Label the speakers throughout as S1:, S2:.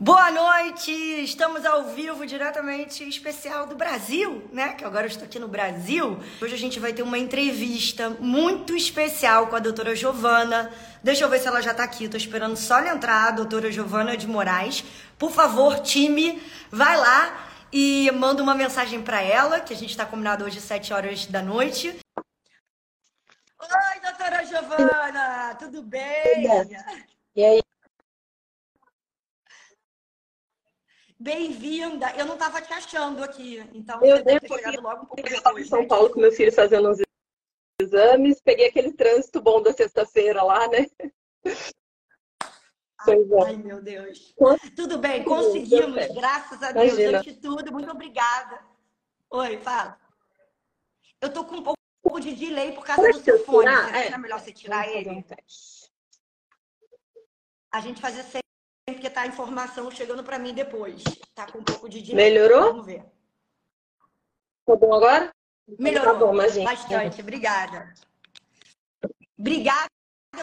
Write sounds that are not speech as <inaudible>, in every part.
S1: Boa noite! Estamos ao vivo, diretamente especial do Brasil, né? Que agora eu estou aqui no Brasil. Hoje a gente vai ter uma entrevista muito especial com a doutora Giovana. Deixa eu ver se ela já está aqui. Estou esperando só ela entrar, a doutora Giovana de Moraes. Por favor, time, vai lá e manda uma mensagem para ela, que a gente está combinado hoje às 7 horas da noite. Oi, doutora Giovana! Tudo bem?
S2: E aí?
S1: Bem-vinda. Eu não estava te achando aqui, então
S2: eu
S1: você deve ter chegado logo um pouco depois.
S2: em São Paulo com meu filho fazendo uns exames, peguei aquele trânsito bom da sexta-feira lá, né?
S1: Ai, ai, meu Deus. Tudo bem, conseguimos, graças a Deus,
S2: Imagina.
S1: antes de tudo. Muito obrigada. Oi, fala. Eu tô com um pouco de delay por causa
S2: Pode
S1: do seu
S2: eu
S1: fone. Será que
S2: É.
S1: é melhor você tirar
S2: Vamos
S1: ele?
S2: um.
S1: A gente fazia sempre, porque tá a informação chegando para mim depois. Tá com um pouco de delay.
S2: Melhorou?
S1: Vamos ver.
S2: Tá bom agora?
S1: Melhorou
S2: Tá bom, imagina.
S1: bastante. Obrigada. Obrigada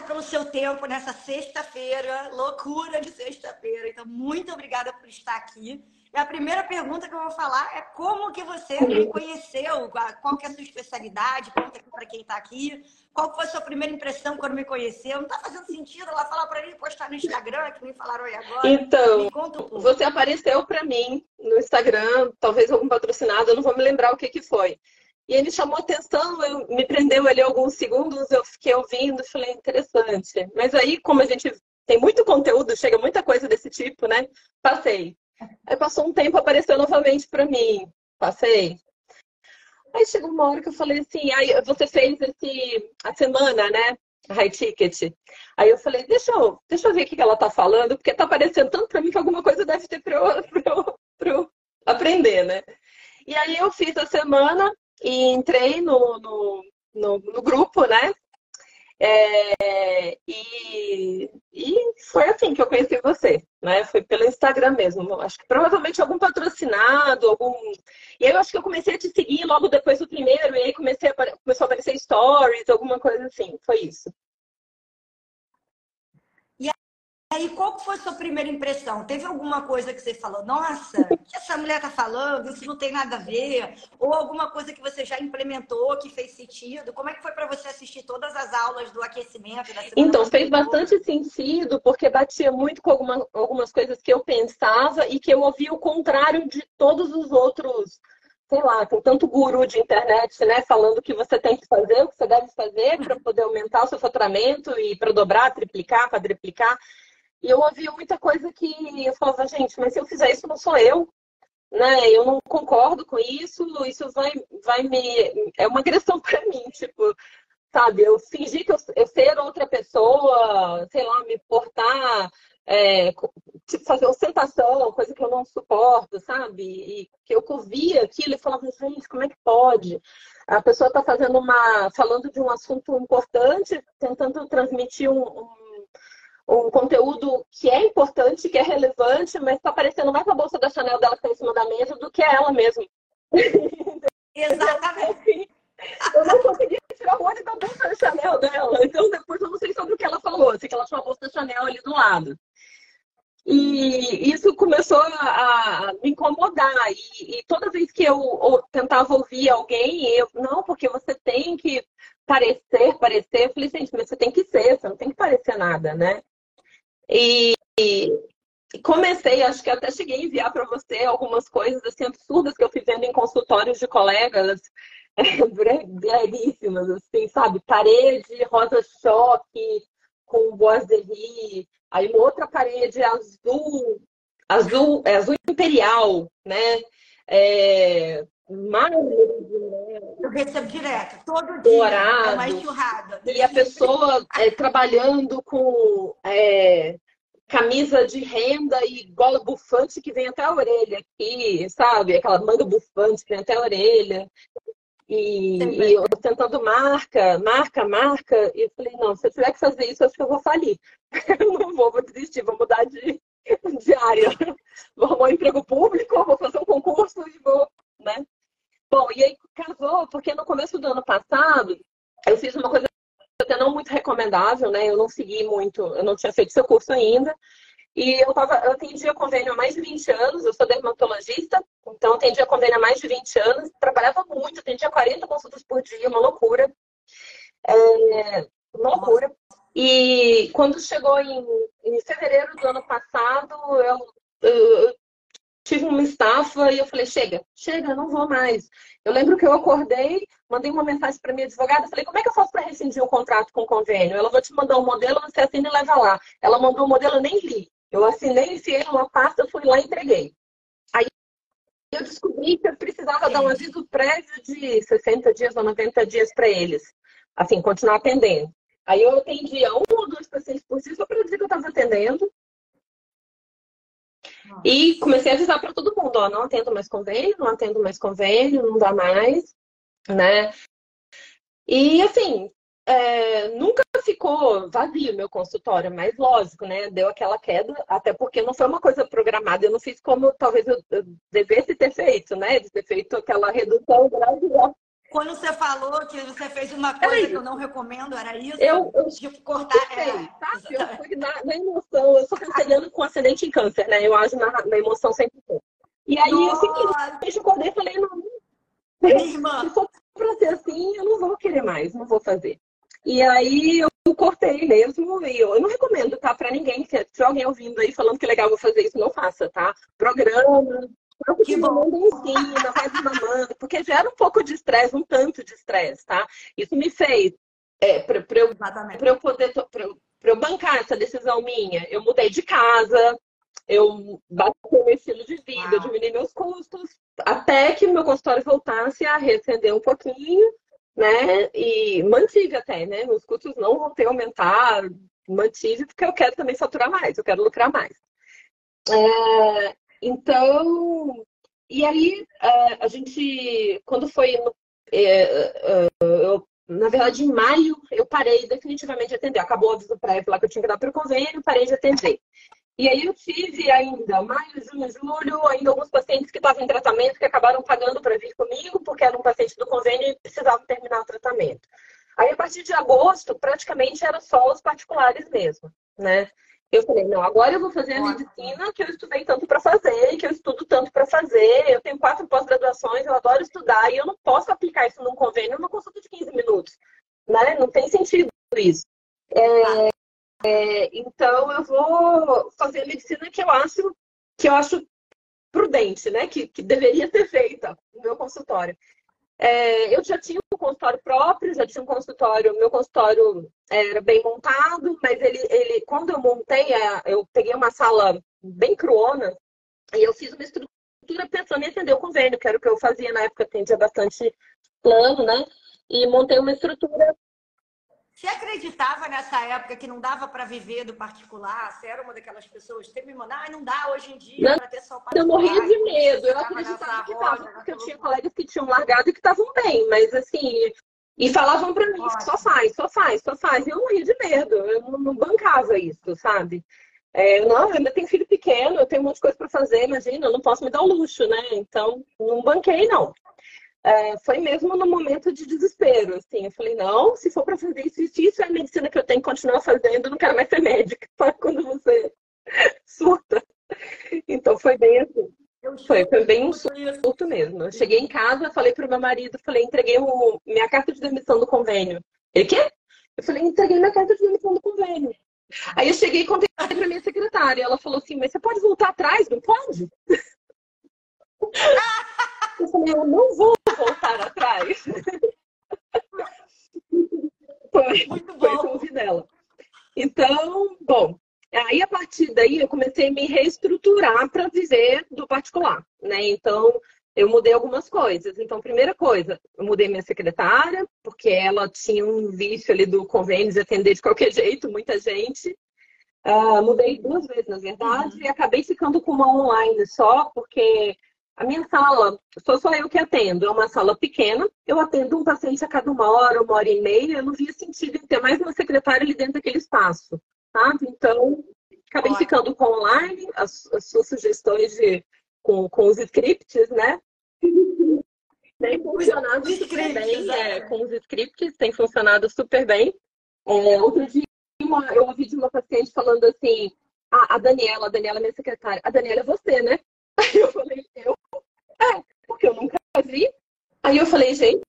S1: pelo seu tempo nessa sexta-feira, loucura de sexta-feira. Então, muito obrigada por estar aqui. E a primeira pergunta que eu vou falar é como que você me conheceu? Qual que é a sua especialidade? Conta aqui para quem está aqui. Qual foi a sua primeira impressão quando me conheceu? Não está fazendo sentido ela falar para mim postar no Instagram, que me falaram aí agora.
S2: Então, você apareceu para mim no Instagram, talvez algum patrocinado, eu não vou me lembrar o que que foi. E ele chamou atenção, eu, me prendeu ali alguns segundos, eu fiquei ouvindo, falei, interessante. Mas aí, como a gente tem muito conteúdo, chega muita coisa desse tipo, né? Passei. Aí passou um tempo, apareceu novamente para mim. Passei. Aí chegou uma hora que eu falei assim, aí você fez esse, a semana, né? High Ticket. Aí eu falei, deixa eu, deixa eu ver o que ela tá falando, porque tá aparecendo tanto para mim que alguma coisa deve ter para <laughs> eu, pra eu, eu aprender, né? E aí eu fiz a semana e entrei no, no, no, no grupo, né? É, e, e foi assim que eu conheci você, né? Foi pelo Instagram mesmo. Acho que provavelmente algum patrocinado, algum. E aí eu acho que eu comecei a te seguir logo depois do primeiro, e aí comecei a, começou a aparecer stories, alguma coisa assim. Foi isso.
S1: E aí, qual foi a sua primeira impressão? Teve alguma coisa que você falou, nossa, o que essa mulher tá falando? Isso não tem nada a ver? Ou alguma coisa que você já implementou que fez sentido? Como é que foi para você assistir todas as aulas do aquecimento
S2: Então, fez bastante sentido, porque batia muito com alguma- algumas coisas que eu pensava e que eu ouvia o contrário de todos os outros, sei lá, tem tanto guru de internet, né, falando que você tem que fazer, o que você deve fazer para poder aumentar o seu faturamento e para dobrar, triplicar, quadriplicar. E eu ouvia muita coisa que eu falava, gente, mas se eu fizer isso, não sou eu, né? Eu não concordo com isso, isso vai, vai me. É uma agressão para <laughs> mim, tipo, sabe? Eu fingir que eu, eu ser outra pessoa, sei lá, me portar, é, tipo, fazer ostentação, coisa que eu não suporto, sabe? E que eu ouvia aquilo e falava, gente, como é que pode? A pessoa está fazendo uma, falando de um assunto importante, tentando transmitir um, um um conteúdo que é importante, que é relevante, mas está parecendo mais a bolsa da Chanel dela que está em cima da mesa do que ela mesma. <laughs>
S1: Exatamente. <laughs>
S2: Eu não consegui tirar o olho da bolsa da Chanel dela. Então, depois eu não sei sobre o que ela falou. Assim, que ela tinha uma bolsa da Chanel ali do lado. E isso começou a, me incomodar. E, e toda vez que eu ou- tentava ouvir alguém, eu, não, porque você tem que parecer, parecer. Eu falei, gente, mas você tem que ser, você não tem que parecer nada, né? E, e comecei, acho que até cheguei a enviar para você algumas coisas assim absurdas que eu fui vendo em consultórios de colegas, <laughs> breguíssimas, assim, sabe? Parede rosa choque com boiserie, aí uma outra parede azul, azul, é azul imperial, né? É, mármore
S1: Eu recebo direto, todo dia.
S2: Dourado.
S1: É uma enxurrada.
S2: e a pessoa é, trabalhando com é, camisa de renda e gola bufante que vem até a orelha aqui, sabe? Aquela manga bufante que vem até a orelha. E, e eu tentando marca, marca, marca. E eu falei, não, se eu tiver que fazer isso, acho que eu vou falir. <laughs> Eu não vou, vou desistir, vou mudar de, de área. <laughs> Vou arrumar um emprego público, vou fazer um concurso e vou, né? Bom, e aí casou, porque no começo do ano passado, eu fiz uma coisa até não muito recomendável, né? Eu não segui muito, eu não tinha feito seu curso ainda. E eu, tava, eu atendia convênio há mais de 20 anos, eu sou dermatologista, então atendia convênio há mais de 20 anos, trabalhava muito, atendia 40 consultas por dia, uma loucura. É, uma loucura. E quando chegou em, em fevereiro do ano passado, eu, eu, tive uma estafa e eu falei, chega, chega, não vou mais. Eu lembro que eu acordei, mandei uma mensagem para minha advogada, falei, como é que eu faço para rescindir o contrato com o convênio? Ela vai te mandar um modelo, você assina e leva lá. Ela mandou o um modelo, eu nem li. Eu assinei, enfiei numa pasta, fui lá e entreguei. Aí eu descobri que eu precisava dar um aviso prévio de 60 dias ou 90 dias para eles. Assim, continuar atendendo. Aí eu atendia um ou dois pacientes por dia só para dizer que eu estava atendendo. E comecei a avisar para todo mundo, ó, não atendo mais convênio, não atendo mais convênio, não dá mais, né? E assim, é, nunca ficou vazio meu consultório, mas lógico, né? Deu aquela queda, até porque não foi uma coisa programada, eu não fiz como talvez eu, eu devesse ter feito, né? De ter feito aquela redução gradual.
S1: Quando você falou que você fez uma coisa que eu não recomendo, era isso?
S2: Eu, eu tipo, cortar. Sei, é, sabe? Eu fui na, na, emoção, eu sou canceriano com ascendente em câncer, né? Eu acho na, na emoção sempre. E aí Nossa. eu simplesmente acordei e falei, não, se for pra ser assim, eu não vou querer mais, não vou fazer. E aí eu cortei mesmo e eu, eu não recomendo, tá? Pra ninguém. Se tiver alguém ouvindo aí falando que é legal, vou fazer isso, não faça, tá? Programa, que bom. em cima, vai desmamando, porque gera um pouco de estresse, um tanto de estresse, tá? Isso me fez, é, para eu, eu poder, eu, eu bancar essa decisão minha, eu mudei de casa, eu bati meu estilo de vida, Uau. eu diminui meus custos, até que meu consultório voltasse a recender um pouquinho, né? E mantive até, né? Meus custos não vão ter aumentar, mantive porque eu quero também faturar mais, eu quero lucrar mais. É, então, e aí a gente, quando foi, no, é, eu, na verdade, em maio, eu parei definitivamente de atender. Acabou o aviso prévio lá que eu tinha que dar para o convênio, parei de atender. E aí eu tive ainda, maio, junho, julho, ainda alguns pacientes que estavam em tratamento que acabaram pagando para vir comigo, porque era um paciente do convênio e precisavam terminar o tratamento. Aí, a partir de agosto, praticamente era só os particulares mesmo, né? Eu falei, não, agora eu vou fazer a medicina que eu estudei tanto para fazer, que eu estudo tanto para fazer. Eu tenho quatro pós-graduações, eu adoro estudar e eu não posso aplicar isso num convênio numa consulta de 15 minutos. Né? Não tem sentido isso. É, é, então eu vou fazer a medicina que eu acho que eu acho prudente, né? Que, que deveria ser feita no meu consultório. É, eu já tinha um consultório próprio, já tinha um consultório, meu consultório era bem montado, mas ele, ele quando eu montei, eu peguei uma sala bem cruona e eu fiz uma estrutura pensando em atender o convênio, que era o que eu fazia na época, atendia bastante plano, né? E montei uma estrutura
S1: você acreditava nessa época que não dava para viver do particular? Você era uma daquelas pessoas que me mandar, ah, não dá hoje em dia para ter só particular.
S2: Eu morria de medo. Eu acreditava que dava, porque eu tinha colegas que tinham largado e que estavam bem, mas assim, e falavam para mim, só faz, só faz, só faz. E eu morria de medo, eu não, não bancava isso, sabe? É, não, eu ainda tenho filho pequeno, eu tenho um monte de coisa para fazer, imagina, eu não posso me dar o luxo, né? Então, não banquei, não é, foi mesmo no momento de desespero, assim. Eu falei, não, se for para fazer isso, isso, isso é a medicina que eu tenho que continuar fazendo, não quero mais ser médica, <laughs> só quando você <laughs> surta. Então foi bem assim. Foi, foi bem um surto mesmo. Eu cheguei em casa, falei pro meu marido, falei, entreguei o, minha carta de demissão do convênio. Ele, quê? Eu falei, entreguei minha carta de demissão do convênio. Aí eu cheguei e contei pra minha secretária. Ela falou assim, mas você pode voltar atrás? Não pode? <laughs> Eu falei, eu não vou voltar atrás. <laughs> foi, Muito bom. foi ouvir dela. Então, bom, aí a partir daí eu comecei a me reestruturar para viver do particular, né? Então, eu mudei algumas coisas. Então, primeira coisa, eu mudei minha secretária, porque ela tinha um vício ali do convênio de atender de qualquer <laughs> jeito, muita gente. Uh, mudei duas vezes, na verdade, uhum. e acabei ficando com uma online só, porque a minha sala, sou só eu que atendo, é uma sala pequena, eu atendo um paciente a cada uma hora, uma hora e meia, eu não via sentido em ter mais uma secretária ali dentro daquele espaço, sabe? Então, acabei ficando com online, as, as suas sugestões de, com, com os scripts, né? tem funcionado super bem, é, com os scripts, tem funcionado super bem. É, outro dia, uma, eu ouvi de uma paciente falando assim, a, a Daniela, a Daniela é minha secretária. A Daniela é você, né? Aí eu falei, eu? É, porque eu nunca vi. Aí eu falei, gente,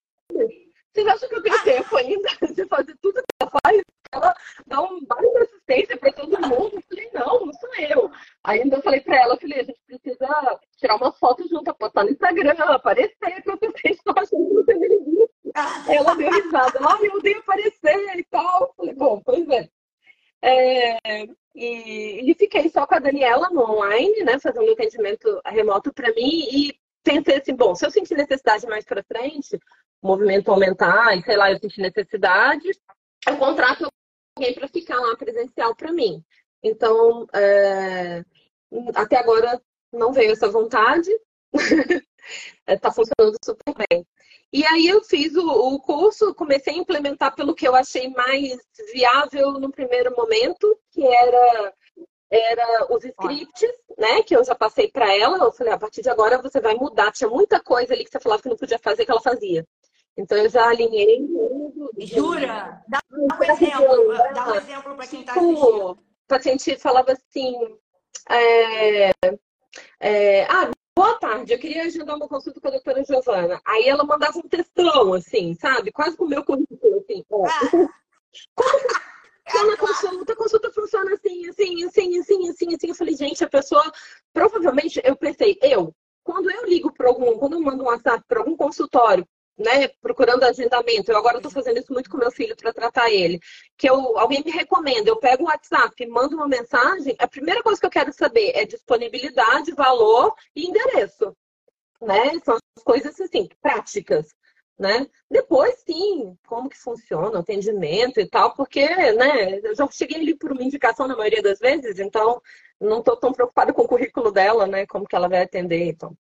S2: vocês acham que eu tenho tempo ainda <laughs> de fazer tudo que ela faz? Ela dá um baile de assistência para todo mundo. Eu falei, não, não sou eu. Aí ainda falei para ela, falei, a gente precisa tirar uma foto junto, postar no Instagram, aparecer, para vocês estão achando que tem ninguém. Ela deu risada, ah, eu odeio aparecer e tal. Eu falei, bom, pois é. é e, e, fiquei só com a Daniela no online, né, fazendo atendimento remoto para mim e pensei assim, bom, se eu sentir necessidade mais para frente, o movimento aumentar e sei lá, eu sentir necessidade, eu contrato alguém para ficar lá presencial para mim. Então, é, até agora não veio essa vontade, está <laughs> funcionando super bem. E aí eu fiz o, o, curso, comecei a implementar pelo que eu achei mais viável no primeiro momento, que era era os scripts, né? Que eu já passei para ela. Eu falei, a partir de agora você vai mudar. Tinha muita coisa ali que você falava que não podia fazer que ela fazia. Então eu já alinhei.
S1: Jura? Dá um exemplo, dá um exemplo para quem está assistindo. O
S2: paciente falava assim. É, é, ah, boa tarde, eu queria agendar uma consulta com a doutora Giovana. Aí ela mandava um textão, assim, sabe? Quase com o meu currículo, assim. Ó. Ah. <laughs> Como funciona a consulta? A consulta funciona assim, assim, assim, assim, assim, assim. Eu falei, gente, a pessoa, provavelmente, eu pensei, eu, quando eu ligo para algum, quando eu mando um WhatsApp para algum consultório, né, procurando agendamento, eu agora estou fazendo isso muito com meu filho para tratar ele, que eu, alguém me recomenda, eu pego o WhatsApp, mando uma mensagem, a primeira coisa que eu quero saber é disponibilidade, valor e endereço, né? São as coisas assim, práticas né? Depois, sim, como que funciona o atendimento e tal, porque, né, eu já cheguei ali por uma indicação na maioria das vezes, então não estou tão preocupada com o currículo dela, né, como que ela vai atender, então.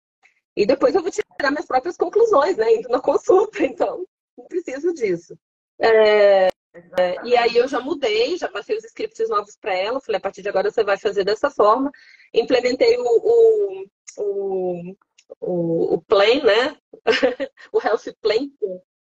S2: E depois eu vou tirar minhas próprias conclusões, né, indo na <laughs> consulta, então não preciso disso. É, é, e aí eu já mudei, já passei os scripts novos para ela, falei, a partir de agora você vai fazer dessa forma. Implementei o, o, o o, o Plan, né? <laughs> o Health Plan.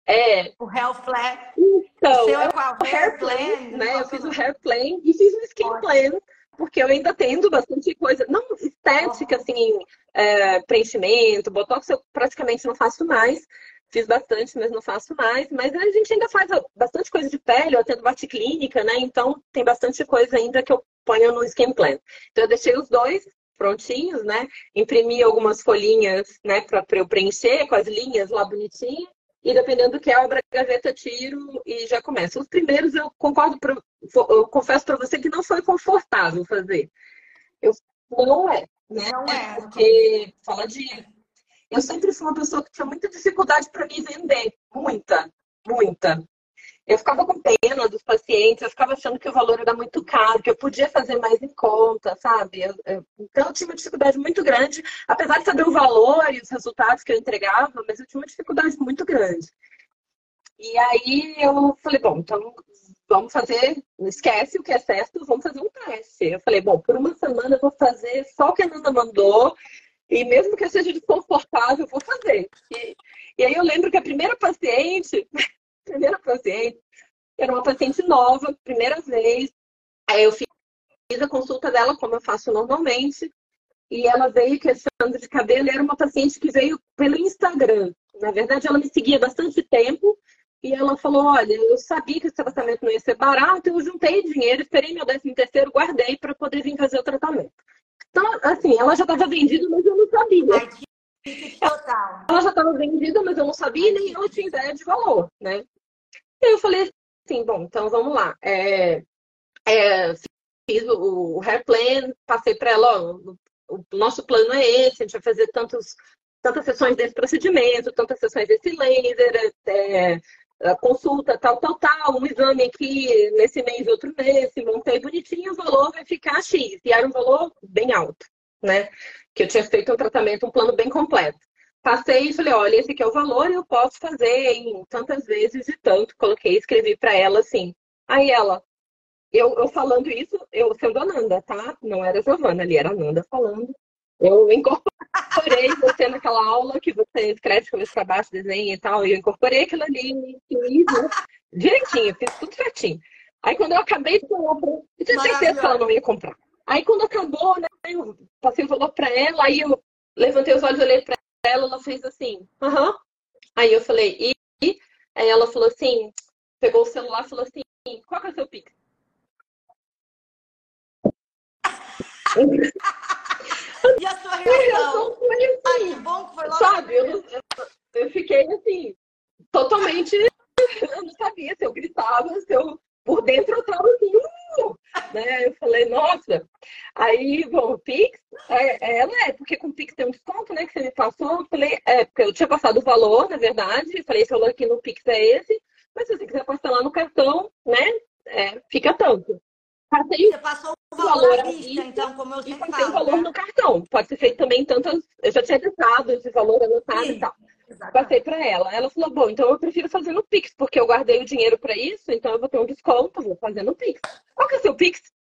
S1: É. O Health Plan.
S2: Então, o seu é? O Hair Plan, plan né? Eu fiz o Hair Plan e fiz o Skin Ótimo. Plan, porque eu ainda tendo bastante coisa, não estética, assim, é, preenchimento, botox eu praticamente não faço mais. Fiz bastante, mas não faço mais. Mas a gente ainda faz bastante coisa de pele, eu atendo bate clínica, né? Então tem bastante coisa ainda que eu ponho no Skin Plan. Então eu deixei os dois prontinhos, né? Imprimi algumas folhinhas, né, para eu preencher com as linhas lá bonitinho. E dependendo do que é, abro a gaveta, tiro e já começa. Os primeiros eu concordo, pra, eu confesso para você que não foi confortável fazer. Eu, não é, né? Não é. Porque fala de. Eu sempre fui uma pessoa que tinha muita dificuldade para me vender. Muita, muita. Eu ficava com pena dos pacientes, eu ficava achando que o valor era muito caro, que eu podia fazer mais em conta, sabe? Eu, eu, então eu tinha uma dificuldade muito grande, apesar de saber o valor e os resultados que eu entregava, mas eu tinha uma dificuldade muito grande. E aí eu falei, bom, então vamos fazer, esquece o que é certo, vamos fazer um teste. Eu falei, bom, por uma semana eu vou fazer só o que a Nanda mandou, e mesmo que eu seja desconfortável, eu vou fazer. E, e aí eu lembro que a primeira paciente primeira paciente, era uma paciente nova, primeira vez. Aí eu fiz a consulta dela, como eu faço normalmente, e ela veio questionando de cabelo. Era uma paciente que veio pelo Instagram. Na verdade, ela me seguia bastante tempo. E ela falou: Olha, eu sabia que esse tratamento não ia ser barato, eu juntei dinheiro, esperei meu décimo terceiro, guardei para poder vir fazer o tratamento. Então, assim, ela já estava vendida, mas eu não sabia. Total. Ela já estava vendida, mas eu não sabia nem eu tinha ideia de valor, né? E eu falei assim, bom, então vamos lá. É, é, fiz o, o hair plan, passei para ela, ó, o, o nosso plano é esse, a gente vai fazer tantos, tantas sessões desse procedimento, tantas sessões desse laser, é, consulta, tal, tal, tal, um exame aqui nesse mês, outro nesse, montei bonitinho, o valor vai ficar X. E era um valor bem alto, né? Que eu tinha feito um tratamento, um plano bem completo. Passei e falei, olha, esse aqui é o valor e eu posso fazer em tantas vezes e tanto. Coloquei, escrevi para ela assim. Aí ela, eu, eu falando isso, eu sendo a Nanda, tá? Não era a Giovana ali, era a Nanda falando. Eu <laughs> incorporei você naquela aula que você escreve de cabeça para baixo, desenha e tal. E eu incorporei aquilo ali, né? direitinho, fiz tudo certinho. Aí quando eu acabei de pra eu tinha certeza que ela não ia comprar. Aí quando acabou, né, eu passei o valor para ela, aí eu levantei os olhos, olhei para ela, ela fez assim, aham. Uh -huh. Aí eu falei, e? Aí ela falou assim, pegou o celular e falou assim, qual que é o seu Pix?
S1: e a sua reação?
S2: Foi assim,
S1: Ai, que bom que foi logo.
S2: Sabe, eu, eu, eu fiquei assim, totalmente. Eu não sabia se eu gritava, se eu. Por dentro eu tava assim, uh! <laughs> né? Eu falei, nossa. Aí, bom, o Pix, é, ela é, porque com o Pix tem um desconto, né? Que você me passou. Eu falei, é, porque eu tinha passado o valor, na verdade. Eu falei, esse valor aqui no Pix é esse. Mas se você quiser passar lá no cartão, né? É, fica tanto.
S1: Passei você passou o valor, valor à vista, então, como eu
S2: e
S1: sempre
S2: passei
S1: falo.
S2: o valor
S1: né?
S2: no cartão. Pode ser feito também tantas. Eu já tinha deixado esse valor anotado
S1: Sim,
S2: e tal.
S1: Exatamente.
S2: Passei para ela. Ela falou: bom, então eu prefiro fazer no Pix, porque eu guardei o dinheiro para isso, então eu vou ter um desconto, vou fazer no Pix. Qual que é o seu Pix?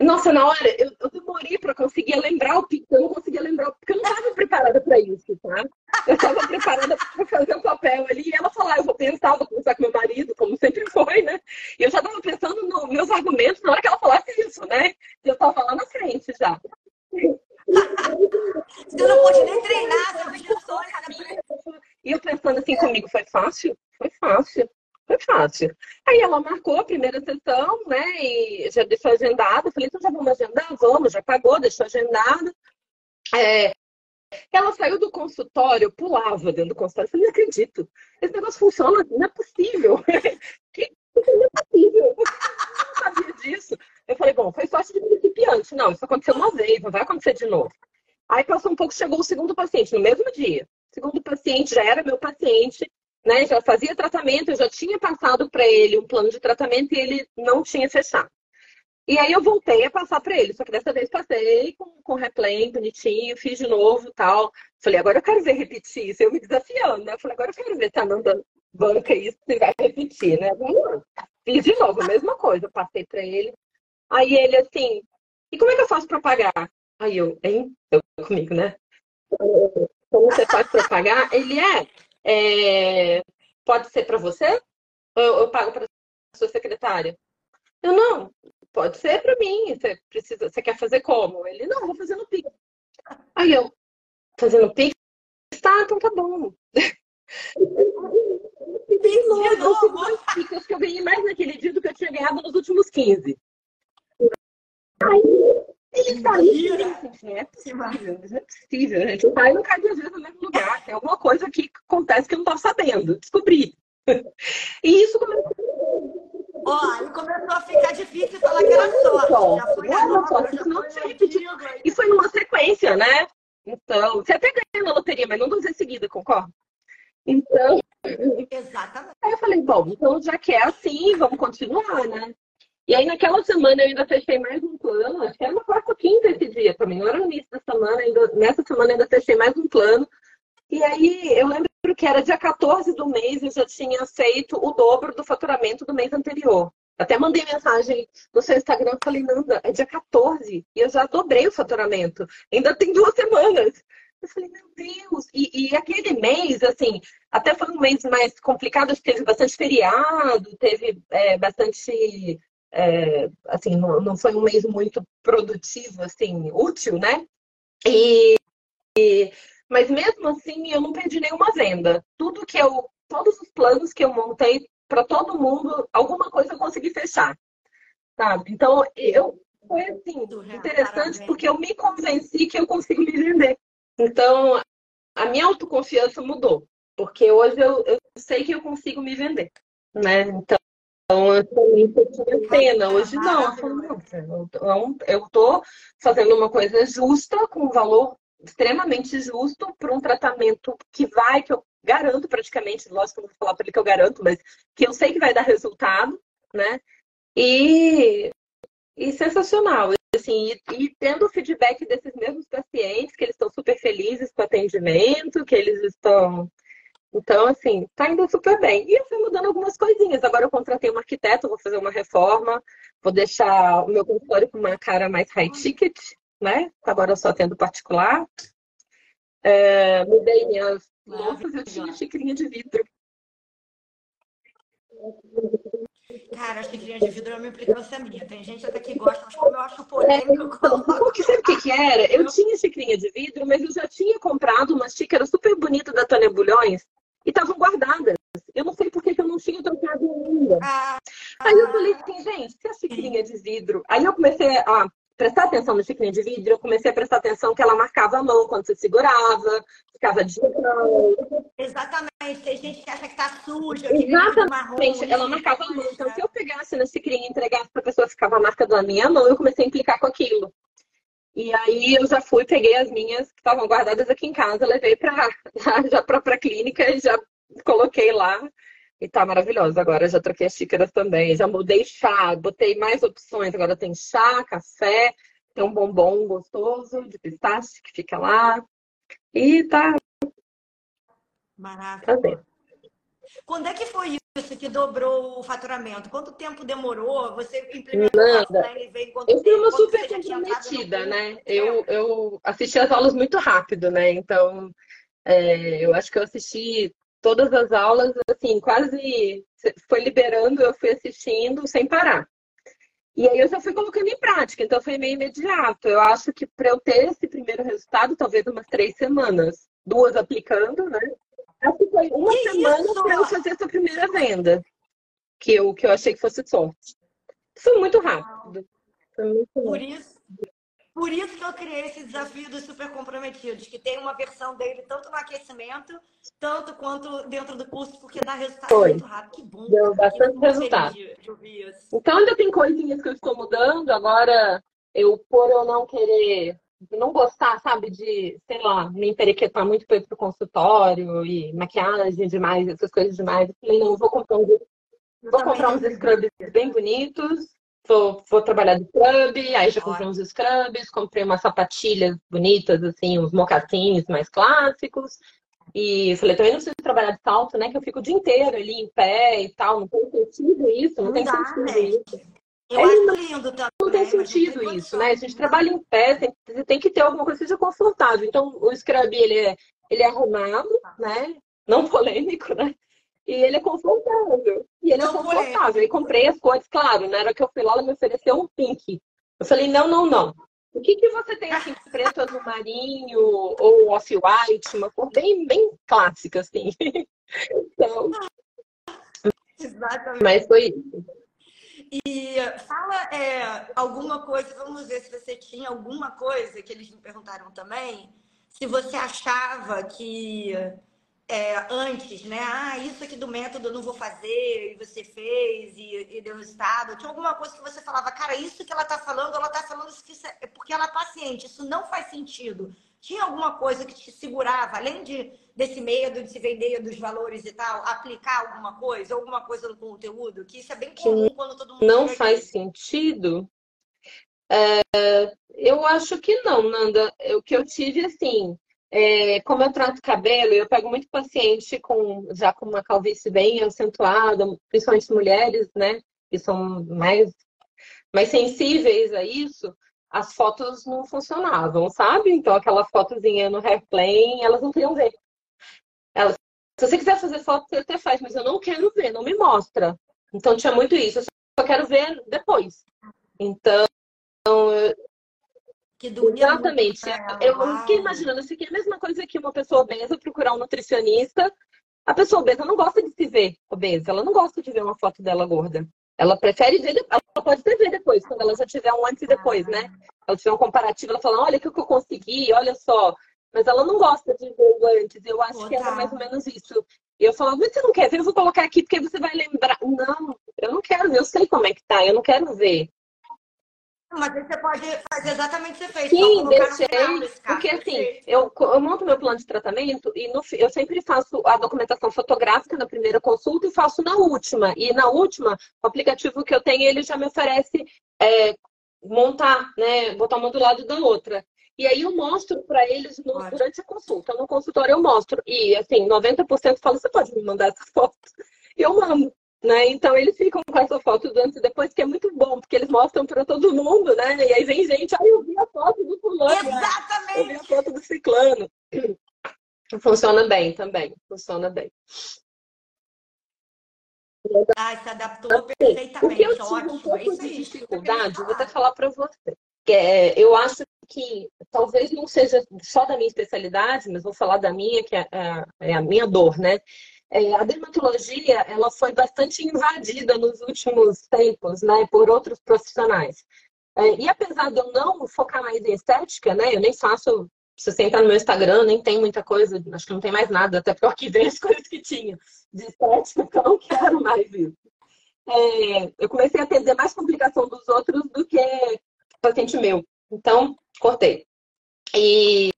S2: Nossa, na hora, eu, eu demorei para conseguir lembrar o Pix, eu não conseguia lembrar, porque eu não estava preparada para isso, tá? Eu estava preparada para fazer o papel ali, e ela falou: ah, eu vou pensar, vou conversar com meu marido, como sempre foi, né? E eu já estava pensando nos meus argumentos na hora que ela falasse isso, né? Eu estava lá na frente já.
S1: Você não nem treinar.
S2: E eu pensando assim comigo, foi fácil? Foi fácil. Foi fácil. Aí ela marcou a primeira sessão, né? E já deixou agendado. Eu falei, então já vamos agendar? Vamos, já pagou, deixou agendado. É... Ela saiu do consultório, pulava dentro do consultório. Eu falei, não acredito. Esse negócio funciona, não é possível. <laughs> que... Não é possível. <laughs> Eu não sabia disso. Eu falei, bom, foi sorte de principiante. Não, isso aconteceu uma vez, não vai acontecer de novo. Aí passou um pouco, chegou o segundo paciente, no mesmo dia. O segundo paciente já era meu paciente, né? Já fazia tratamento, eu já tinha passado para ele um plano de tratamento e ele não tinha fechado. E aí eu voltei a passar para ele, só que dessa vez passei com, com replay bonitinho, fiz de novo tal. Falei, agora eu quero ver repetir isso, eu me desafiando, né? Eu falei, agora eu quero ver se a Nanda banca isso, se vai repetir, né? Vamos lá. Fiz de novo, a mesma coisa, passei para ele. Aí ele assim, e como é que eu faço para pagar? Aí eu, hein? Eu comigo, né? Como você faz para pagar? Ele é, é pode ser para você? Ou eu, eu pago para sua secretária? Eu não, pode ser para mim. Você precisa, você quer fazer como? Ele não, vou fazer no Pix. Aí eu, fazendo Pix? Tá, então tá bom. Bem louco, Pix que eu ganhei mais naquele dia do que eu tinha ganhado nos últimos 15. Aí ele saiu gente, não é possível, não é possível, gente. O pai não cai duas vezes no mesmo lugar. Tem alguma coisa que acontece que eu não estava sabendo. Descobri. <laughs> E isso começou.
S1: Ó, aí começou a ficar difícil falar que era sorte. Já foi
S2: Era sorte, isso não tinha repetido. E foi numa sequência, né? Então, você até ganhou na loteria, mas não duas vezes seguida, concorda? Então. <laughs>
S1: Exatamente.
S2: Aí eu falei, bom, então já que é assim, vamos continuar, né? E aí, naquela semana, eu ainda fechei mais um plano. Acho que era uma quarta quinta esse dia também. Era no início da semana. Ainda, nessa semana, ainda fechei mais um plano. E aí, eu lembro que era dia 14 do mês. Eu já tinha feito o dobro do faturamento do mês anterior. Até mandei mensagem no seu Instagram. Falei, Nanda, é dia 14. E eu já dobrei o faturamento. Ainda tem duas semanas. Eu falei, meu Deus! E, e, aquele mês, assim, até foi um mês mais complicado, teve bastante feriado, teve é, bastante é, assim, não, não, foi um mês muito produtivo, assim, útil, né? E, e, mas mesmo assim, eu não perdi nenhuma venda. Tudo que eu, todos os planos que eu montei para todo mundo, alguma coisa eu consegui fechar, sabe? Então, eu foi assim interessante porque eu me convenci que eu consigo me vender. Então, a minha autoconfiança mudou, porque hoje eu, eu sei que eu consigo me vender, né? Então então, eu tinha pena. Hoje não. Eu estou fazendo uma coisa justa, com um valor extremamente justo, para um tratamento que vai, que eu garanto praticamente, lógico que eu vou falar para ele que eu garanto, mas que eu sei que vai dar resultado, né? E, e sensacional. Assim, e, e tendo o feedback desses mesmos pacientes, que eles estão super felizes com o atendimento, que eles estão então, assim, tá indo super bem. E eu fui mudando algumas coisinhas. Agora eu contratei um arquiteto, vou fazer uma reforma, vou deixar o meu consultório com uma cara mais high ticket, né? Agora eu só atendo particular. É, mudei minhas louças, eu tinha xicrinha de vidro.
S1: Cara, a xicrinha de vidro é uma implicância minha. Tem gente até que gosta, mas como eu acho polêmico, eu coloco.
S2: Porque <laughs> sabe o que, que era? Eu tinha xicrinha de vidro, mas eu já tinha comprado uma xícara super bonita da Tânia Bulhões e estavam guardadas. Eu não sei por que que eu não tinha trocado ainda.
S1: Ah,
S2: Aí eu falei assim, gente, se a xicrinha de vidro. Aí eu comecei a prestar atenção na xicrinha de vidro, eu comecei a prestar atenção que ela marcava a mão quando você segurava, ficava digital.
S1: exatamente. Tem gente que acha que tá suja, que tudo marrom.
S2: Gente, ela marcava a mão. Então, se eu pegasse na xicrinha e entregasse pra pessoa ficava a marca da minha mão, eu comecei a implicar com aquilo. E aí eu já fui, peguei as minhas que estavam guardadas aqui em casa, levei pra, <laughs> já pra, pra clínica e já coloquei lá. E tá maravilhosa. Agora já troquei as xícaras também. Já mudei chá, botei mais opções. Agora tem chá, café, tem um bombom gostoso de pistache que fica lá. E tá, tá
S1: Maravilha.
S2: dentro.
S1: Quando é que foi isso que dobrou o faturamento? Quanto tempo demorou? Você implementou
S2: Nada.
S1: em quanto
S2: Eu fui uma super comprometida, né? Eu, eu assisti as aulas muito rápido, né? Então, é, eu acho que eu assisti todas as aulas, assim, quase foi liberando, eu fui assistindo sem parar. E aí eu já fui colocando em prática, então foi meio imediato. Eu acho que para eu ter esse primeiro resultado, talvez umas três semanas, duas aplicando, né? Acho que foi uma
S1: Que
S2: semana para eu fazer essa primeira venda, que eu, que eu achei que fosse sorte. Foi muito rápido. Foi muito rápido.
S1: Por isso, por isso que eu criei esse desafio dos super comprometidos, que tem uma versão dele tanto no aquecimento, tanto quanto dentro do curso, porque dá resultado
S2: Foi.
S1: muito rápido. Que bom.
S2: Deu bastante resultado.
S1: de- de.
S2: Então ainda tem coisinhas que eu estou mudando. Agora, eu por eu não querer, não gostar, sabe, de, sei lá, me emperequetar muito para ir pro consultório e maquiagem demais, essas coisas demais. Eu falei, não, eu vou comprar
S1: Eu
S2: vou comprar uns scrubs bem bonitos. Vou, vou trabalhar de scrub, aí já comprei uns scrubs, comprei umas sapatilhas bonitas, assim, uns mocassins mais clássicos. E falei, também não preciso trabalhar de salto, né? Que eu fico o dia inteiro ali em pé e tal. Não tem sentido isso, não,
S1: Não
S2: tem
S1: dá,
S2: sentido
S1: né?
S2: isso.
S1: Eu
S2: É,
S1: acho lindo também.
S2: Não tem sentido isso, né? A gente trabalha em pé, tem, você tem que ter alguma coisa que seja confortável. Então, o scrub, ele é, ele é arrumado, né? Não polêmico, né? E ele é confortável. E ele é
S1: Não
S2: confortável. E comprei as cores, claro, na hora que eu fui lá, ela me ofereceu um pink. Eu falei, não, não, não. O que que você tem assim, preto, azul marinho ou off-white? Uma cor bem, bem clássica, assim. <laughs> Então,
S1: Exatamente.
S2: mas foi isso.
S1: E fala é, alguma coisa, vamos ver se você tinha alguma coisa que eles me perguntaram também, se você achava que é, antes, né? Ah, isso aqui do método eu não vou fazer, e você fez e, e deu resultado. Tinha alguma coisa que você falava, cara, isso que ela tá falando, ela tá falando isso isso é porque ela é paciente, isso não faz sentido. Tinha alguma coisa que te segurava, além de, desse medo de se vender, dos valores e tal, aplicar alguma coisa, alguma coisa no conteúdo? Que isso é bem comum quando todo mundo
S2: não faz
S1: aqui.
S2: sentido? É, eu acho que não, Nanda. O que eu tive, assim, é, como eu trato cabelo, eu pego muito paciente com, já com uma calvície bem acentuada, principalmente mulheres, né? Que são mais, mais sensíveis a isso. As fotos não funcionavam, sabe? Então, aquela fotozinha no hairplane, elas não queriam ver. Elas, se você quiser fazer foto, você até faz, mas eu não quero ver, não me mostra. Então, tinha muito isso. Eu só quero ver depois. Então,
S1: Que doía
S2: exatamente. Eu
S1: Uau.
S2: fiquei imaginando, isso aqui é a mesma coisa que uma pessoa obesa procurar um nutricionista. A pessoa obesa não gosta de se ver obesa, ela não gosta de ver uma foto dela gorda. Ela prefere ver, ela pode até ver depois, quando ela já tiver um antes e depois, né? Ela tiver um comparativo, ela fala, olha o que eu consegui, olha só. Mas ela não gosta de ver o antes. Eu acho que era
S1: Total.
S2: mais ou menos isso. E eu falava, mas você não quer ver? Eu vou colocar aqui porque você vai lembrar. Não, eu não quero ver, eu sei como é que tá, eu não quero ver.
S1: Mas aí você pode fazer exatamente o que você fez.
S2: Sim, deixei. Porque assim, eu, eu monto meu plano de tratamento e no eu sempre faço a documentação fotográfica na primeira consulta e faço na última. E na última, o aplicativo que eu tenho, ele já me oferece é, montar, né? Botar uma do lado da outra. E aí eu mostro para eles no- durante a consulta. No consultório eu mostro. E assim, 90% falam, você pode me mandar essa foto? E <laughs> eu mando. Né? Então eles ficam com essa foto do antes e depois, que é muito bom, porque eles mostram para todo mundo, né? E aí vem gente, aí eu vi a foto do fulano, né? eu vi
S1: Exatamente.
S2: a foto do ciclano. Funciona bem também, funciona bem.
S1: Ah, se adaptou perfeitamente.
S2: O que eu tive
S1: Ótimo.
S2: um
S1: é
S2: pouco de
S1: aí.
S2: dificuldade, vou até falar para você. É, eu acho que talvez não seja só da minha especialidade, mas vou falar da minha, que é, é, é a minha dor, né? É, a dermatologia, ela foi bastante invadida nos últimos tempos, né, por outros profissionais. É, e apesar de eu não focar mais em estética, né, eu nem faço, se você entrar no meu Instagram, nem tem muita coisa, acho que não tem mais nada, até porque eu arquivei as <laughs> coisas que tinha de estética, então eu não quero mais isso. É, eu comecei a atender mais complicação dos outros do que paciente meu. Então, cortei. E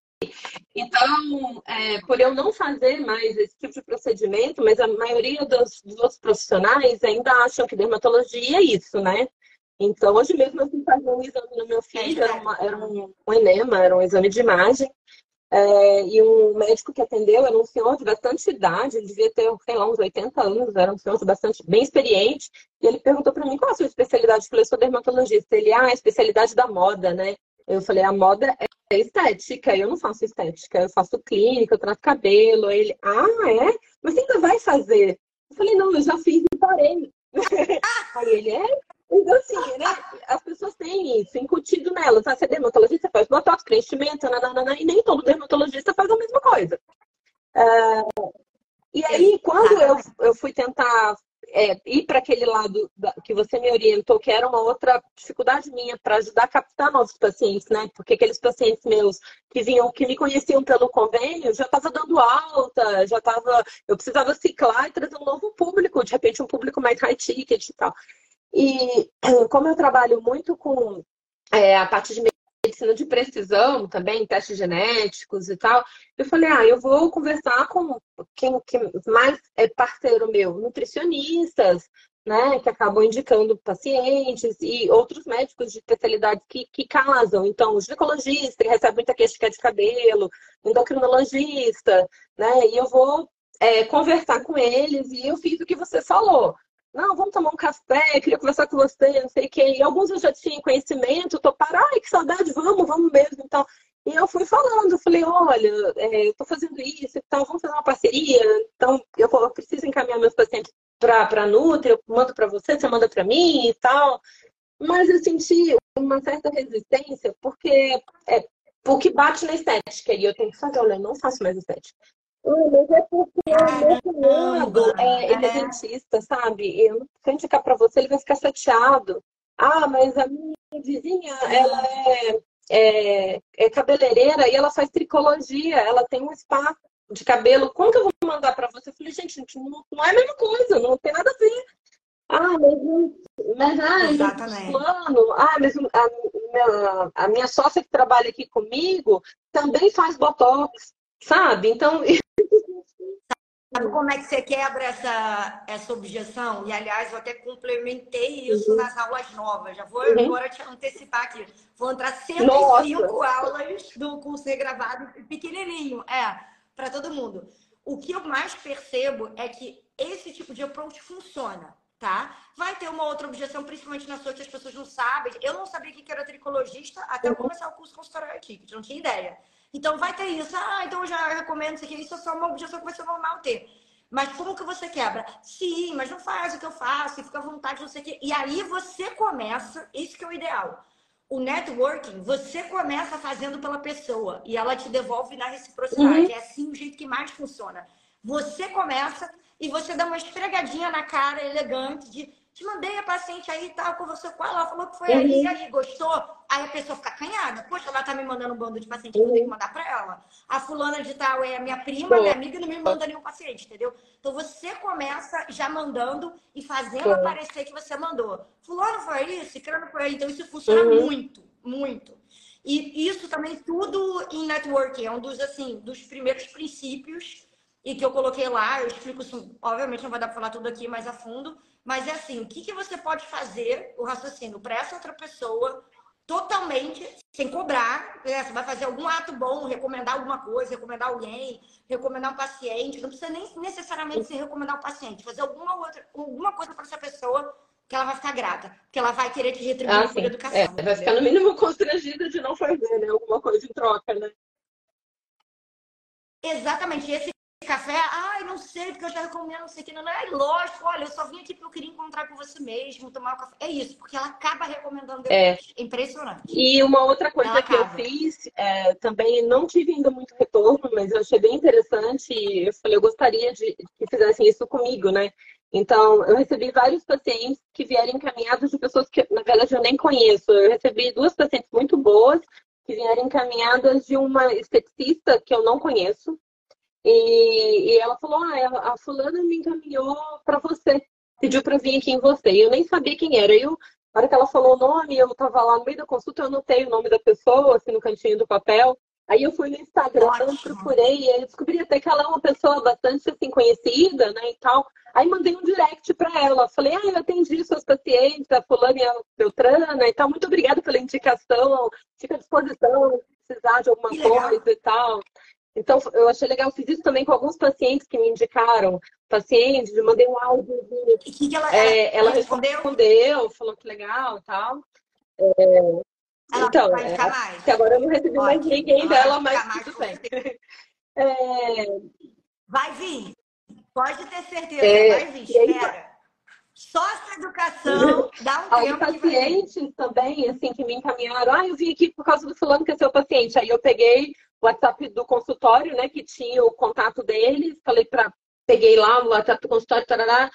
S2: então, é, por eu não fazer mais esse tipo de procedimento, mas a maioria dos, dos profissionais ainda acham que dermatologia é isso, né? Então, hoje mesmo eu fui fazer um exame no meu filho, era, uma, era um, um, enema, era um exame de imagem. É, e um médico que atendeu era um senhor de bastante idade, ele devia ter, sei lá, uns 80 anos, era um senhor bastante, bem experiente. E ele perguntou para mim qual a sua especialidade. Eu falei, sou dermatologista. Ele, ah, a especialidade da moda, né? Eu falei, a moda é estética, eu não faço estética, eu faço clínica, eu trato cabelo. Ele, ah, é? Mas você ainda vai fazer? Eu falei, não, eu já fiz e parei. <laughs> Aí ele, é? Então, assim, né? As pessoas têm isso incutido nelas. Ah, você é dermatologista, faz botox, preenchimento, nananana, e nem todo dermatologista faz a mesma coisa. Uh, e aí, quando eu, eu fui tentar é, ir para aquele lado da, que você me orientou, que era uma outra dificuldade minha para ajudar a captar novos pacientes, né? Porque aqueles pacientes meus que vinham, que me conheciam pelo convênio, já estava dando alta, já estava. Eu precisava ciclar e trazer um novo público, de repente um público mais high ticket e tal. E <clears throat> como eu trabalho muito com é, a parte de medicina de precisão também, testes genéticos e tal, eu falei, ah, eu vou conversar com quem, quem mais é parceiro meu, nutricionistas, né, que acabam indicando pacientes e outros médicos de especialidades que, que casam. Então, o ginecologista, que recebe muita queixa de cabelo, endocrinologista, né, e eu vou é, conversar com eles e eu fiz o que você falou. Não, vamos tomar um café, queria conversar com você, não sei o quê. E alguns eu já tinha conhecimento, toparam, ai, que saudade, vamos, vamos mesmo. Então, e eu fui falando, eu falei, olha, é, eu tô fazendo isso e tal, vamos fazer uma parceria. Então, eu, eu preciso encaminhar meus pacientes para a Nutri, eu mando para você, você manda para mim e tal. Mas eu senti uma certa resistência, porque é, o que bate na estética, e eu tenho que fazer, olha, eu não faço mais estética. Mas é porque meu é, ele é dentista, sabe? Eu, se eu indicar para você, ele vai ficar chateado. Ah, mas a minha vizinha, ela é, é, é cabeleireira e ela faz tricologia, ela tem um spa de cabelo. Como que eu vou mandar para você? Eu falei, gente, não, não é a mesma coisa, não tem nada a ver. Ah, mas, mas ah,
S1: Exatamente.
S2: plano. Ah, mas a minha, a minha sócia que trabalha aqui comigo também faz botox, sabe? Então,
S1: Sabe como é que você quebra essa, essa objeção? E, aliás, eu até complementei isso uhum. nas aulas novas. Já vou uhum. agora te antecipar aqui. Vou entrar 105 Nossa. aulas do curso regravado, pequenininho, é, para todo mundo. O que eu mais percebo é que esse tipo de approach funciona, tá? Vai ter uma outra objeção, principalmente na sua que as pessoas não sabem. Eu não sabia que era tricologista até uhum. começar o curso consultório Ticket, não tinha ideia. Então vai ter isso. Ah, então eu já recomendo isso aqui. Isso é só uma objeção que vai ser normal ter. Mas como que você quebra? Sim, mas não faz o que eu faço, e fica à vontade, não sei o quê. E aí você começa, isso que é o ideal. O networking, você começa fazendo pela pessoa e ela te devolve na reciprocidade. Uhum. É assim o jeito que mais funciona. Você começa e você dá uma esfregadinha na cara elegante de te mandei a paciente aí e tal, conversou com ela, ela falou que foi uhum. aí, aí, gostou? Aí a pessoa fica acanhada. Poxa, ela tá me mandando um bando de paciente, uhum. eu tenho que mandar pra ela. A fulana de tal é minha prima, minha amiga, e não me manda nenhum paciente, entendeu? Então você começa já mandando e fazendo uhum. aparecer que você mandou. Fulano foi isso, ciclano foi aí. Então isso funciona uhum. muito, muito. E isso também tudo em networking, é um dos, assim, dos primeiros princípios e que eu coloquei lá, eu explico isso, obviamente não vai dar para falar tudo aqui mais a fundo, mas é assim, o que, que você pode fazer, o raciocínio, para essa outra pessoa, totalmente sem cobrar, né? Você vai fazer algum ato bom, recomendar alguma coisa, recomendar alguém, recomendar um paciente, não precisa nem necessariamente se recomendar um paciente, fazer alguma outra, alguma coisa para essa pessoa que ela vai ficar grata, que ela vai querer te retribuir ah, por educação. É,
S2: vai ficar no mínimo constrangida de não fazer, né? Alguma coisa em troca, né?
S1: Exatamente. Esse café? Ai, não sei, porque eu já recomendo, não sei o que. Não, é lógico, olha, eu só vim aqui porque eu queria encontrar com você mesmo, tomar um café. É isso, porque ela acaba recomendando
S2: É.
S1: depois. É. Impressionante.
S2: E uma outra coisa
S1: Ela
S2: que eu
S1: acaba.
S2: fiz, é, também não tive ainda muito retorno, mas eu achei bem interessante e eu falei, eu gostaria de que fizessem isso comigo, né? Então, eu recebi vários pacientes que vieram encaminhados de pessoas que, na verdade, eu nem conheço. Eu recebi duas pacientes muito boas que vieram encaminhadas de uma esteticista que eu não conheço. E, e ela falou: Ah, a, fulana me encaminhou para você, pediu para vir aqui em você. E eu nem sabia quem era. Eu, na hora que ela falou o nome, eu estava lá no meio da consulta, eu anotei o nome da pessoa, assim, no cantinho do papel. Aí eu fui no Instagram,
S1: Ótimo.
S2: procurei, e aí eu descobri até que ela é uma pessoa bastante assim, conhecida, né, e tal. Aí mandei um direct para ela. Falei, ah, eu atendi suas pacientes, a fulana e a Beltrana e tal. Muito obrigada pela indicação. Fica à disposição se precisar de alguma
S1: Que legal.
S2: coisa e tal. Então, eu achei legal. Fiz isso também com alguns pacientes que me indicaram. Pacientes, eu mandei um áudio.
S1: E o que, que ela,
S2: É, ela
S1: respondeu?
S2: respondeu, falou que legal e tal.
S1: Ela
S2: então,
S1: vai
S2: é,
S1: ficar mais.
S2: Até agora eu não recebi mais
S1: Ótimo.
S2: ninguém
S1: Ela
S2: dela, mas
S1: mais,
S2: tudo bem. É,
S1: Vai vir. Pode ter certeza,
S2: É,
S1: vai vir. Espera. Só essa educação dá um tempo vai vir.
S2: pacientes também, assim, que me encaminharam. Ah, eu vim aqui por causa do fulano que é seu paciente. Aí eu peguei o WhatsApp do consultório, né, que tinha o contato dele. Falei para Peguei lá o WhatsApp do consultório, tarará.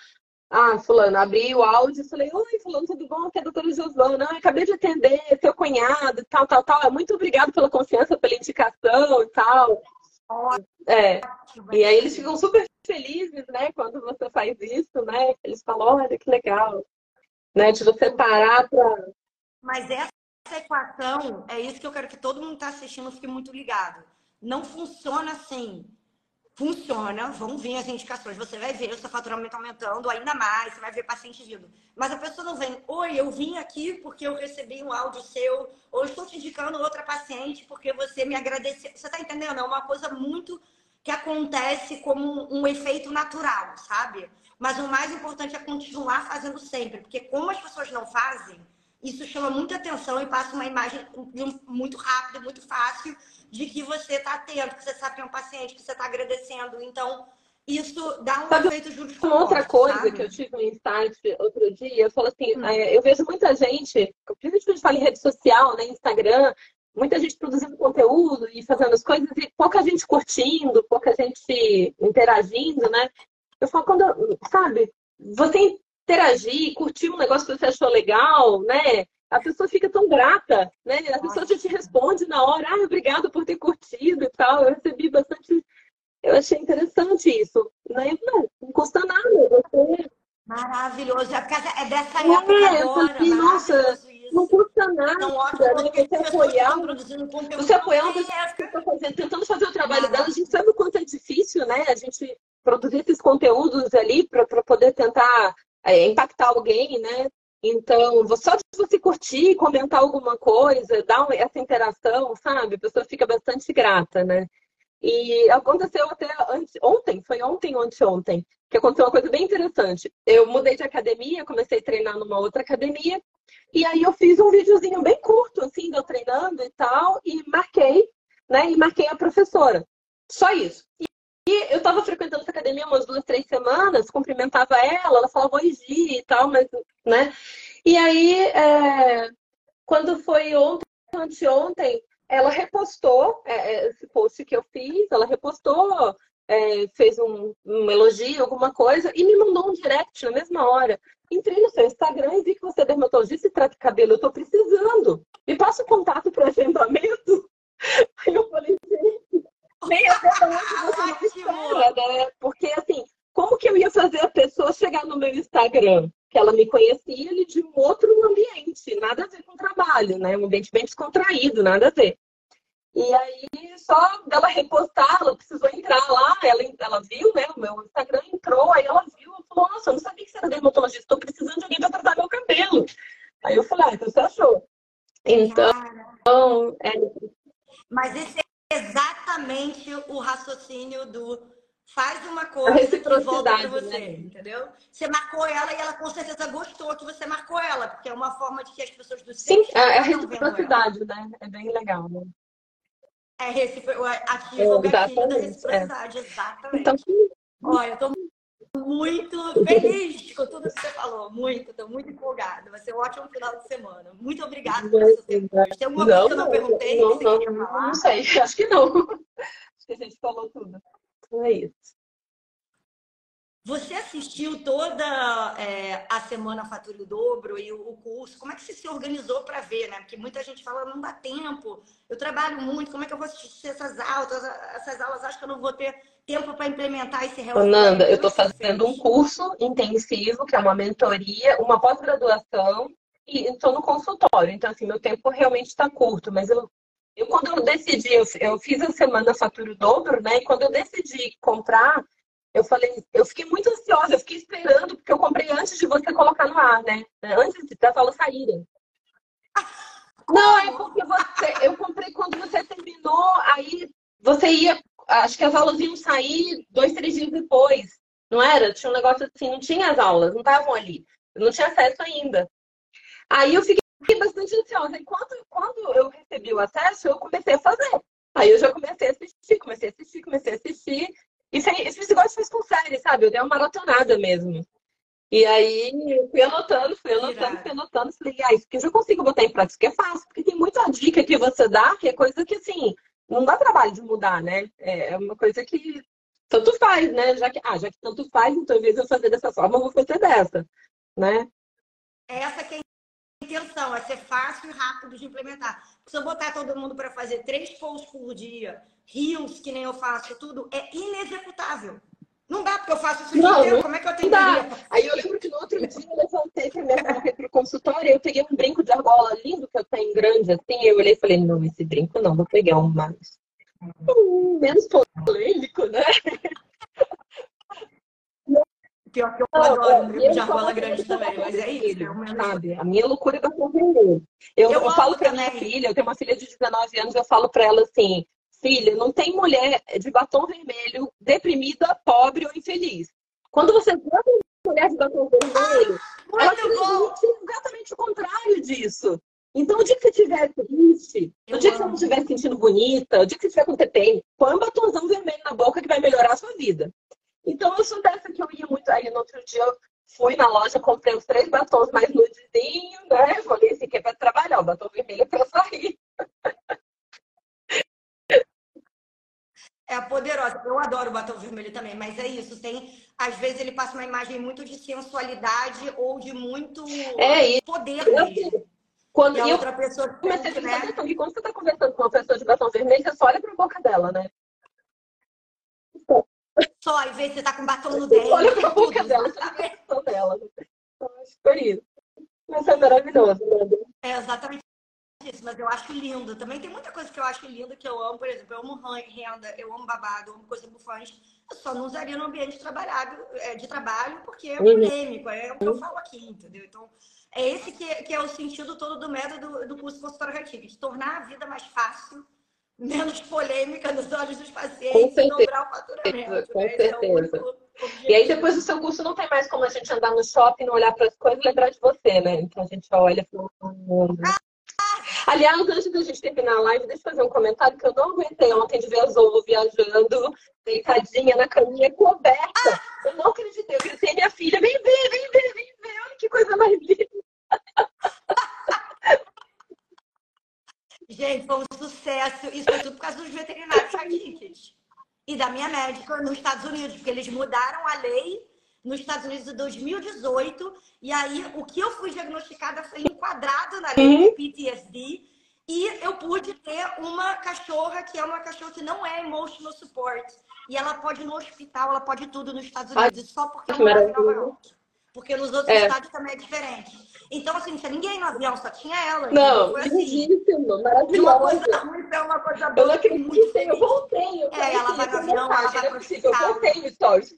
S2: Ah, fulano, abri o áudio e falei, oi, fulano, tudo bom? Aqui é a doutora Josana. Ah, acabei de atender seu cunhado, tal, tal, tal. Muito obrigado pela confiança, pela indicação e tal. É, e aí eles ficam super felizes, né, quando você faz isso, né? Eles falam, olha que legal, né? De você parar para
S1: Mas essa equação, é isso que eu quero que todo mundo que está assistindo fique muito ligado. Não funciona assim. Funciona, vão vir as indicações, você vai ver o seu faturamento aumentando ainda mais, você vai ver paciente vindo. Mas a pessoa não vem, oi, eu vim aqui porque eu recebi um áudio seu, ou estou te indicando outra paciente porque você me agradeceu. Você está entendendo? É uma coisa muito que acontece como um, efeito natural, sabe? Mas o mais importante é continuar fazendo sempre, porque como as pessoas não fazem, isso chama muita atenção e passa uma imagem um- muito rápida, muito fácil, de que você está atento, que você sabe que é um paciente, que você está agradecendo. Então, isso dá um
S2: Sabe
S1: efeito juros
S2: Uma outra coisa
S1: sabe?
S2: que eu tive um insight outro dia, eu falo assim,
S1: Hum.
S2: é, eu vejo muita gente, principalmente quando a gente fala em rede social, né, Instagram, muita gente produzindo conteúdo e fazendo as coisas e pouca gente curtindo, pouca gente interagindo, né? Eu falo, quando, sabe, você interagir, curtir um negócio que você achou legal, né? A pessoa fica tão grata, né? A pessoa já te responde na hora, ah, obrigado por ter curtido e tal. Eu recebi bastante eu achei interessante isso. Né? Não, não custa nada. Você
S1: Maravilhoso. É, é dessa
S2: É,
S1: época
S2: eu
S1: agora.
S2: falei, nossa, não custa nada.
S1: Não, ótimo,
S2: né? Você apoiar,
S1: produzindo conteúdo.
S2: você apoiar uma pessoa que
S1: essa.
S2: está fazendo, tentando fazer o trabalho dela, a gente sabe o quanto é difícil, né? A gente produzir esses conteúdos ali para poder tentar é, impactar alguém, né? Então, só de você curtir, comentar alguma coisa, dar essa interação, sabe? A pessoa fica bastante grata, né? E aconteceu até antes, ontem, foi ontem ou anteontem, que aconteceu uma coisa bem interessante. Eu mudei de academia, comecei a treinar numa outra academia, e aí eu fiz um videozinho bem curto, assim, de eu treinando e tal, e marquei, né? E marquei a professora. Só isso. E, eu tava frequentando essa academia umas duas, três semanas, cumprimentava ela, ela falava oi, e tal, mas, né? E aí, é, quando foi ontem, anteontem, ela repostou é, é, esse post que eu fiz, ela repostou, é, fez um, um elogio, alguma coisa, e me mandou um direct na mesma hora. Entrei no seu Instagram e vi que você é dermatologista e trata cabelo. Eu tô precisando. Me passa o contato para agendamento. <laughs> Aí eu falei, gente, nem agendamento você não
S1: Ótimo!
S2: espera, né? Porque assim, como que eu ia fazer a pessoa chegar no meu Instagram? Que ela me conhecia ali de um outro ambiente, nada a ver com o trabalho, né? Um ambiente bem descontraído, nada a ver. E aí, só dela repostar, ela precisou entrar lá, ela, ela viu, né? O meu Instagram entrou, aí ela viu, falou, nossa, eu não sabia que você era dermatologista, estou precisando de alguém para tratar meu cabelo. Aí eu falei, ah, então você achou. Então, é,
S1: Mas esse é exatamente o raciocínio do faz uma coisa que volta
S2: reciprocidade,
S1: pra você,
S2: né?
S1: entendeu? Você marcou ela e ela com certeza gostou que você marcou ela, porque é uma forma de que as pessoas do
S2: sim,
S1: seu
S2: é a reciprocidade, né? É bem legal, né?
S1: É, foi, ativa o gatilho da reciprocidade, é. exatamente. Então, Olha, eu tô muito feliz com tudo que você falou. Muito, estou muito empolgada. Vai ser um ótimo final de semana. Muito obrigada pelo seu tempo. Tem alguma coisa que eu não perguntei
S2: não, que você não, queria falar? Não sei, <laughs> acho que não. Acho que a gente falou tudo. Então é isso.
S1: Você assistiu toda é, a semana Fatura o Dobro e o, o, curso? Como é que você se organizou para ver, né? Porque muita gente fala, não dá tempo, eu trabalho muito, como é que eu vou assistir essas aulas? Essas aulas acho que eu não vou ter tempo para implementar esse
S2: relacionamento. Nanda, eu estou fazendo um curso intensivo, que é uma mentoria, uma pós-graduação, e estou no consultório. Então, assim, meu tempo realmente está curto, mas eu, eu quando eu decidi, eu, eu fiz a semana Fatura o Dobro, né? E quando eu decidi comprar eu falei, eu fiquei muito ansiosa, eu fiquei esperando, porque eu comprei antes de você colocar no ar, né? Antes das aulas saírem. Não, é porque você, eu comprei quando você terminou, aí você ia, acho que as aulas iam sair dois, três dias depois, não era? Tinha um negócio assim, não tinha as aulas, não estavam ali, eu não tinha acesso ainda. Aí eu fiquei bastante ansiosa. E quando, quando eu recebi o acesso, eu comecei a fazer. Aí eu já comecei a assistir, comecei a assistir, comecei a assistir. Isso aí, esse negócio faz com série, sabe? Eu dei uma maratonada mesmo. E aí eu fui anotando, fui anotando, fui anotando, falei, ah, isso aqui eu já consigo botar em prática, que é fácil, porque tem muita dica que você dá, que é coisa que assim, não dá trabalho de mudar, né? É uma coisa que tanto faz, né? Já que, ah, já que tanto faz, então em vez eu fazer dessa forma, eu vou fazer dessa, né?
S1: Essa que é a intenção, é ser fácil e rápido de implementar. Se eu botar todo mundo para fazer três posts por dia, rios, que nem eu faço, tudo, é inexecutável. Não dá, porque eu faço isso inteiro. Como é que eu tenho.
S2: Aí eu lembro que no outro dia eu levantei para o consultório, eu peguei um brinco de argola lindo que eu tenho grande, assim, eu olhei e falei, não, esse brinco não, vou pegar um mais. Hum, menos polêmico, né?
S1: Pior que eu não, adoro um brinco de argola grande também, mas é isso.
S2: É sabe? A minha loucura é batom vermelho. Eu, eu, eu falo para minha filha, eu tenho uma filha de 19 anos, eu falo para ela assim, Filha, não tem mulher de batom vermelho deprimida, pobre ou infeliz. Quando você vê uma mulher de batom vermelho, ah, ela transmite exatamente o contrário disso. Então, o dia que você estiver triste, o dia que você não estiver se sentindo bonita, o dia que você estiver com TPM, põe um batomzão vermelho na boca que vai melhorar a sua vida. Então, eu sou dessa que eu ia muito. Aí, no outro dia, eu fui na loja, comprei os três batons mais nudezinhos, né? Falei, esse aqui é para trabalhar, o batom vermelho é para sair. <laughs>
S1: é poderosa. Eu adoro o batom vermelho também, mas é isso. Tem, às vezes ele passa uma imagem muito de sensualidade ou de muito
S2: é,
S1: poder mesmo.
S2: Quando e a outra pessoa comecei a né? questão que quando você está conversando com uma pessoa de batom vermelho, você só olha para a boca dela, né?
S1: Só, às vezes você tá com batom no dente.
S2: Olha pra boca dela, tá dela. Então, acho por isso. Mas é maravilhoso, né?
S1: É exatamente mas eu acho lindo. Também tem muita coisa que eu acho linda, que eu amo, por exemplo, eu amo renda, eu amo babado, eu amo coisa bufante. Eu só não usaria no ambiente de, é, de trabalho, porque é uhum. polêmico, é o que eu falo aqui, entendeu? Então, é esse que, que é o sentido todo do método do, curso consultório de tornar a vida mais fácil, <laughs> menos polêmica nos olhos dos pacientes e dobrar o faturamento.
S2: Com né? É certeza. É e aí depois do seu curso não tem mais como a gente andar no shopping, olhar para as coisas e lembrar de você, né? Então a gente olha para o Aliás, antes da gente terminar a live, deixa eu fazer um comentário que eu não aguentei ontem de ver a Zolo viajando, deitadinha na caminha coberta. Eu não acreditei. Eu gritei, minha filha, vem ver, vem ver, vem ver. Olha que coisa mais linda. <laughs>
S1: Gente, foi um sucesso. Isso foi tudo por causa dos veterinários chatiques. E da minha médica nos Estados Unidos, porque eles mudaram a lei nos Estados Unidos em 2018. E aí, o que eu fui diagnosticada foi enquadrado na lei uhum. PTSD. E eu pude ter uma cachorra que é uma cachorra que não é emotional support. E ela pode ir no hospital, ela pode tudo nos Estados Unidos, Ai, só porque ela mora em Nova York. Porque nos outros é. estados também é diferente. Então, assim, não tinha ninguém no avião, só tinha ela.
S2: Não, foi assim. maravilhosa. De
S1: uma coisa ruim pra uma coisa boa.
S2: Eu não acreditei, eu voltei. Eu
S1: é, ela vai no avião, ela vai pro
S2: hospital. Eu voltei stories.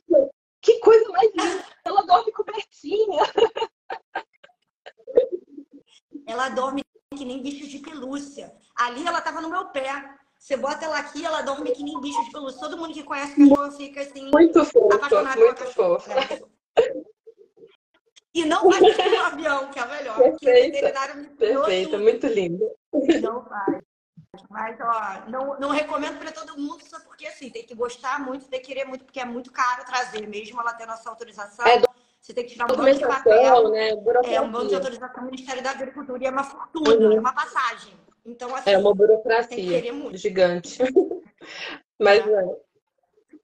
S2: Que coisa mais linda! Ela dorme cobertinha.
S1: Ela dorme que nem bicho de pelúcia. Ali ela tava no meu pé. Você bota ela aqui, ela dorme que nem bicho de pelúcia. Todo mundo que conhece cachorro fica assim.
S2: Muito apaixonado muito fofo.
S1: E não vai no avião, que é melhor.
S2: Perfeito, perfeito muito lindo.
S1: Não vai. Mas, ó, não, não recomendo para todo mundo, só porque, assim, tem que gostar muito, tem que querer muito, porque é muito caro trazer, mesmo ela tendo essa autorização. É, você tem que tirar um monte de papel. Né? É um monte de autorização do Ministério da Agricultura e é uma fortuna, uhum. é uma passagem. Então, assim,
S2: é uma burocracia gigante. <laughs> Mas, é.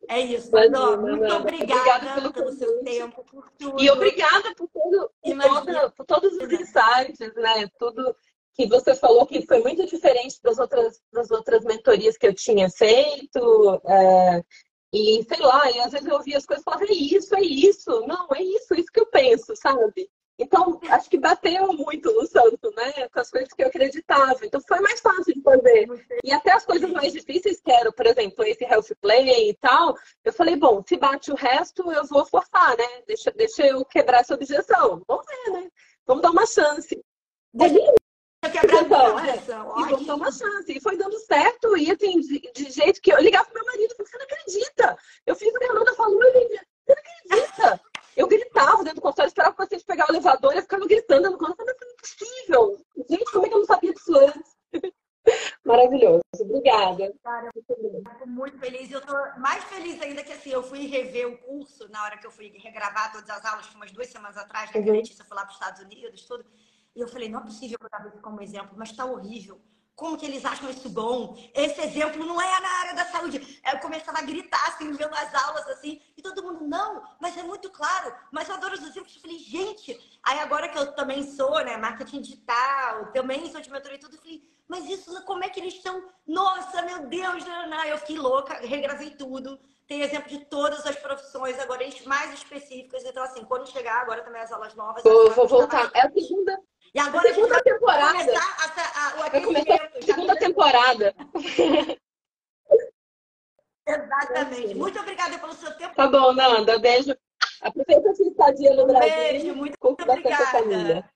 S1: É isso, muito obrigada, obrigada pelo, pelo seu tempo, por tudo.
S2: E obrigada por, todo, toda, por todos os insights, né? Tudo que você falou que foi muito diferente das outras, das outras mentorias que eu tinha feito. É, e sei lá, e às vezes eu ouvia as coisas e falava, é isso, é isso, não, é isso, é isso que eu penso, sabe? Então, acho que bateu muito no santo, né? Com as coisas que eu acreditava. Então, foi mais fácil de fazer. E até as coisas mais difíceis, que eram, por exemplo, esse health play e tal, eu falei, bom, se bate o resto, eu vou forçar, né? Deixa, deixa eu quebrar essa objeção. Vamos ver, né? Vamos dar uma chance. Deixa eu quebrar então, é, e vamos dar uma chance. E foi dando certo. E assim, de, de jeito que eu ligava pro meu marido e você não acredita? Eu fiz o que a Nanda falou, Olivia, você não acredita? Eu gritava dentro do consultório, esperava o paciente pegar o elevador e eu ficava gritando no consultório. Mas é impossível. Gente, como é que eu não sabia disso antes? <laughs> Maravilhoso. Obrigada.
S1: Cara, eu fico muito feliz. Eu tô mais feliz ainda que assim, eu fui rever o curso na hora que eu fui regravar todas as aulas, umas duas semanas atrás, né? Uhum. Que a Letícia foi lá para os Estados Unidos, tudo. E eu falei, não é possível eu dar isso como exemplo, mas está horrível como que eles acham isso bom? Esse exemplo não é na área da saúde. Eu começava a gritar, assim, vendo as aulas, assim, e todo mundo, não, mas é muito claro, mas eu adoro os exemplos. Eu falei, gente, aí agora que eu também sou, né, marketing digital, também sou de mentoria e tudo, eu falei, mas isso, como é que eles estão? Nossa, meu Deus, não, não. eu fiquei louca, regravei tudo. Tem exemplo de todas as profissões, agora mais específicas. Então, assim, quando chegar agora também as aulas novas.
S2: Vou, vou voltar. É a segunda,
S1: e agora
S2: segunda temporada. Vai
S1: começar a, a, o
S2: a segunda temporada.
S1: Exatamente. Muito obrigada pelo seu tempo.
S2: Tá bom, Nanda. Beijo. Aproveita a sua estadia no Brasil.
S1: Beijo, muito, muito obrigada.